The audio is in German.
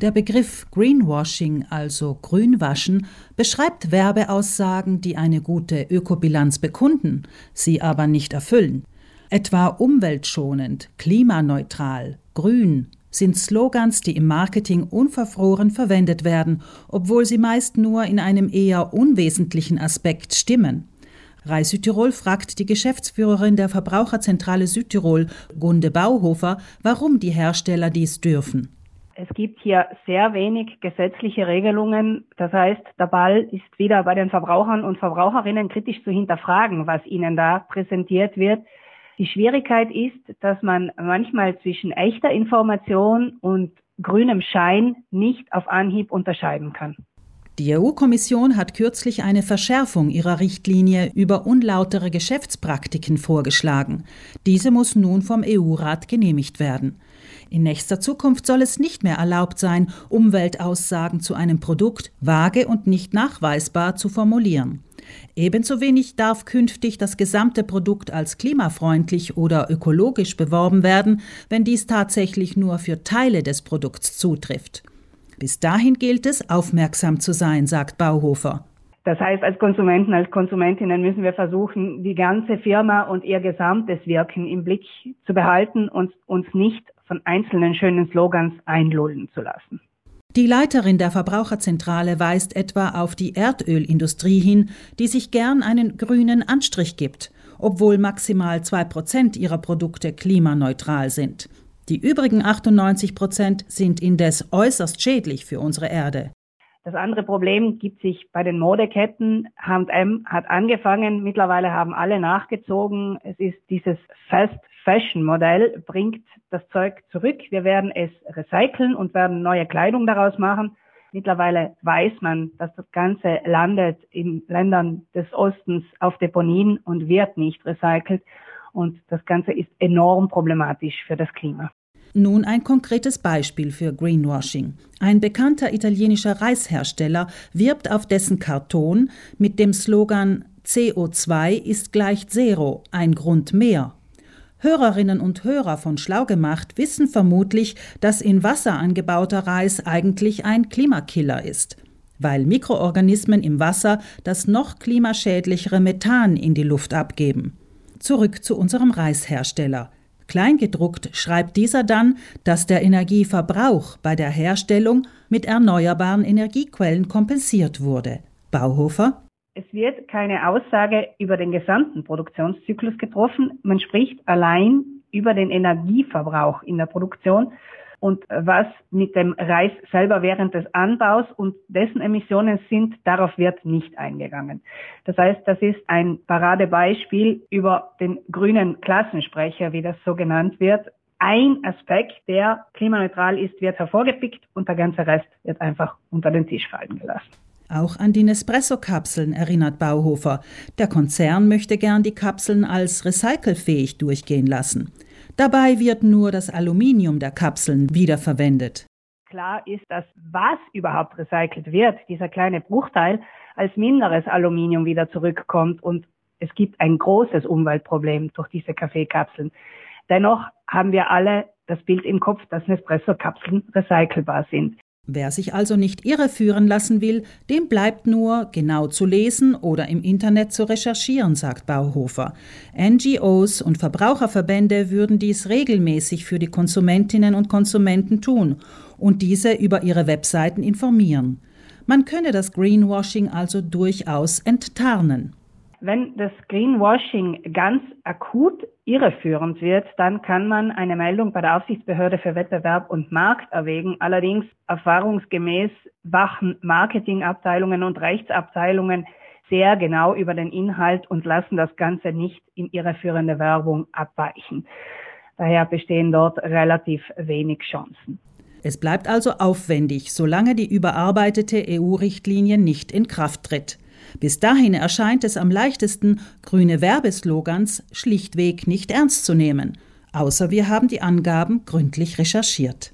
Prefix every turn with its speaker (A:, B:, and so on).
A: Der Begriff Greenwashing, also Grünwaschen, beschreibt Werbeaussagen, die eine gute Ökobilanz bekunden, sie aber nicht erfüllen. Etwa umweltschonend, klimaneutral, grün sind Slogans, die im Marketing unverfroren verwendet werden, obwohl sie meist nur in einem eher unwesentlichen Aspekt stimmen. Reis Südtirol fragt die Geschäftsführerin der Verbraucherzentrale Südtirol, Gunde Bauhofer, warum die Hersteller dies dürfen.
B: Es gibt hier sehr wenig gesetzliche Regelungen. Das heißt, der Ball ist wieder bei den Verbrauchern und Verbraucherinnen kritisch zu hinterfragen, was ihnen da präsentiert wird. Die Schwierigkeit ist, dass man manchmal zwischen echter Information und grünem Schein nicht auf Anhieb unterscheiden kann.
A: Die EU-Kommission hat kürzlich eine Verschärfung ihrer Richtlinie über unlautere Geschäftspraktiken vorgeschlagen. Diese muss nun vom EU-Rat genehmigt werden. In nächster Zukunft soll es nicht mehr erlaubt sein, Umweltaussagen zu einem Produkt vage und nicht nachweisbar zu formulieren. Ebenso wenig darf künftig das gesamte Produkt als klimafreundlich oder ökologisch beworben werden, wenn dies tatsächlich nur für Teile des Produkts zutrifft. Bis dahin gilt es, aufmerksam zu sein, sagt Bauhofer.
B: Das heißt, als Konsumenten, als Konsumentinnen müssen wir versuchen, die ganze Firma und ihr gesamtes Wirken im Blick zu behalten und uns nicht von einzelnen schönen Slogans einlullen zu lassen.
A: Die Leiterin der Verbraucherzentrale weist etwa auf die Erdölindustrie hin, die sich gern einen grünen Anstrich gibt, obwohl maximal zwei Prozent ihrer Produkte klimaneutral sind. Die übrigen 98 Prozent sind indes äußerst schädlich für unsere Erde.
B: Das andere Problem gibt sich bei den Modeketten. H&M hat angefangen, mittlerweile haben alle nachgezogen. Es ist dieses Fast Fashion Modell, bringt das Zeug zurück. Wir werden es recyceln und werden neue Kleidung daraus machen. Mittlerweile weiß man, dass das Ganze landet in Ländern des Ostens auf Deponien und wird nicht recycelt. Und das Ganze ist enorm problematisch für das Klima.
A: Nun ein konkretes Beispiel für Greenwashing. Ein bekannter italienischer Reishersteller wirbt auf dessen Karton mit dem Slogan CO2 ist gleich Zero, ein Grund mehr. Hörerinnen und Hörer von Schlau gemacht wissen vermutlich, dass in Wasser angebauter Reis eigentlich ein Klimakiller ist, weil Mikroorganismen im Wasser das noch klimaschädlichere Methan in die Luft abgeben. Zurück zu unserem Reishersteller. Kleingedruckt schreibt dieser dann, dass der Energieverbrauch bei der Herstellung mit erneuerbaren Energiequellen kompensiert wurde. Bauhofer
B: es wird keine Aussage über den gesamten Produktionszyklus getroffen. Man spricht allein über den Energieverbrauch in der Produktion und was mit dem Reis selber während des Anbaus und dessen Emissionen sind, darauf wird nicht eingegangen. Das heißt, das ist ein Paradebeispiel über den grünen Klassensprecher, wie das so genannt wird. Ein Aspekt, der klimaneutral ist, wird hervorgepickt und der ganze Rest wird einfach unter den Tisch fallen gelassen.
A: Auch an die Nespresso-Kapseln erinnert Bauhofer. Der Konzern möchte gern die Kapseln als recycelfähig durchgehen lassen. Dabei wird nur das Aluminium der Kapseln wiederverwendet.
B: Klar ist, dass was überhaupt recycelt wird, dieser kleine Bruchteil, als minderes Aluminium wieder zurückkommt und es gibt ein großes Umweltproblem durch diese Kaffeekapseln. Dennoch haben wir alle das Bild im Kopf, dass Nespresso-Kapseln recycelbar sind.
A: Wer sich also nicht irreführen lassen will, dem bleibt nur, genau zu lesen oder im Internet zu recherchieren, sagt Bauhofer. NGOs und Verbraucherverbände würden dies regelmäßig für die Konsumentinnen und Konsumenten tun und diese über ihre Webseiten informieren. Man könne das Greenwashing also durchaus enttarnen.
B: Wenn das Greenwashing ganz akut irreführend wird, dann kann man eine Meldung bei der Aufsichtsbehörde für Wettbewerb und Markt erwägen. Allerdings erfahrungsgemäß wachen Marketingabteilungen und Rechtsabteilungen sehr genau über den Inhalt und lassen das Ganze nicht in irreführende Werbung abweichen. Daher bestehen dort relativ wenig Chancen.
A: Es bleibt also aufwendig, solange die überarbeitete EU-Richtlinie nicht in Kraft tritt. Bis dahin erscheint es am leichtesten, grüne Werbeslogans schlichtweg nicht ernst zu nehmen, außer wir haben die Angaben gründlich recherchiert.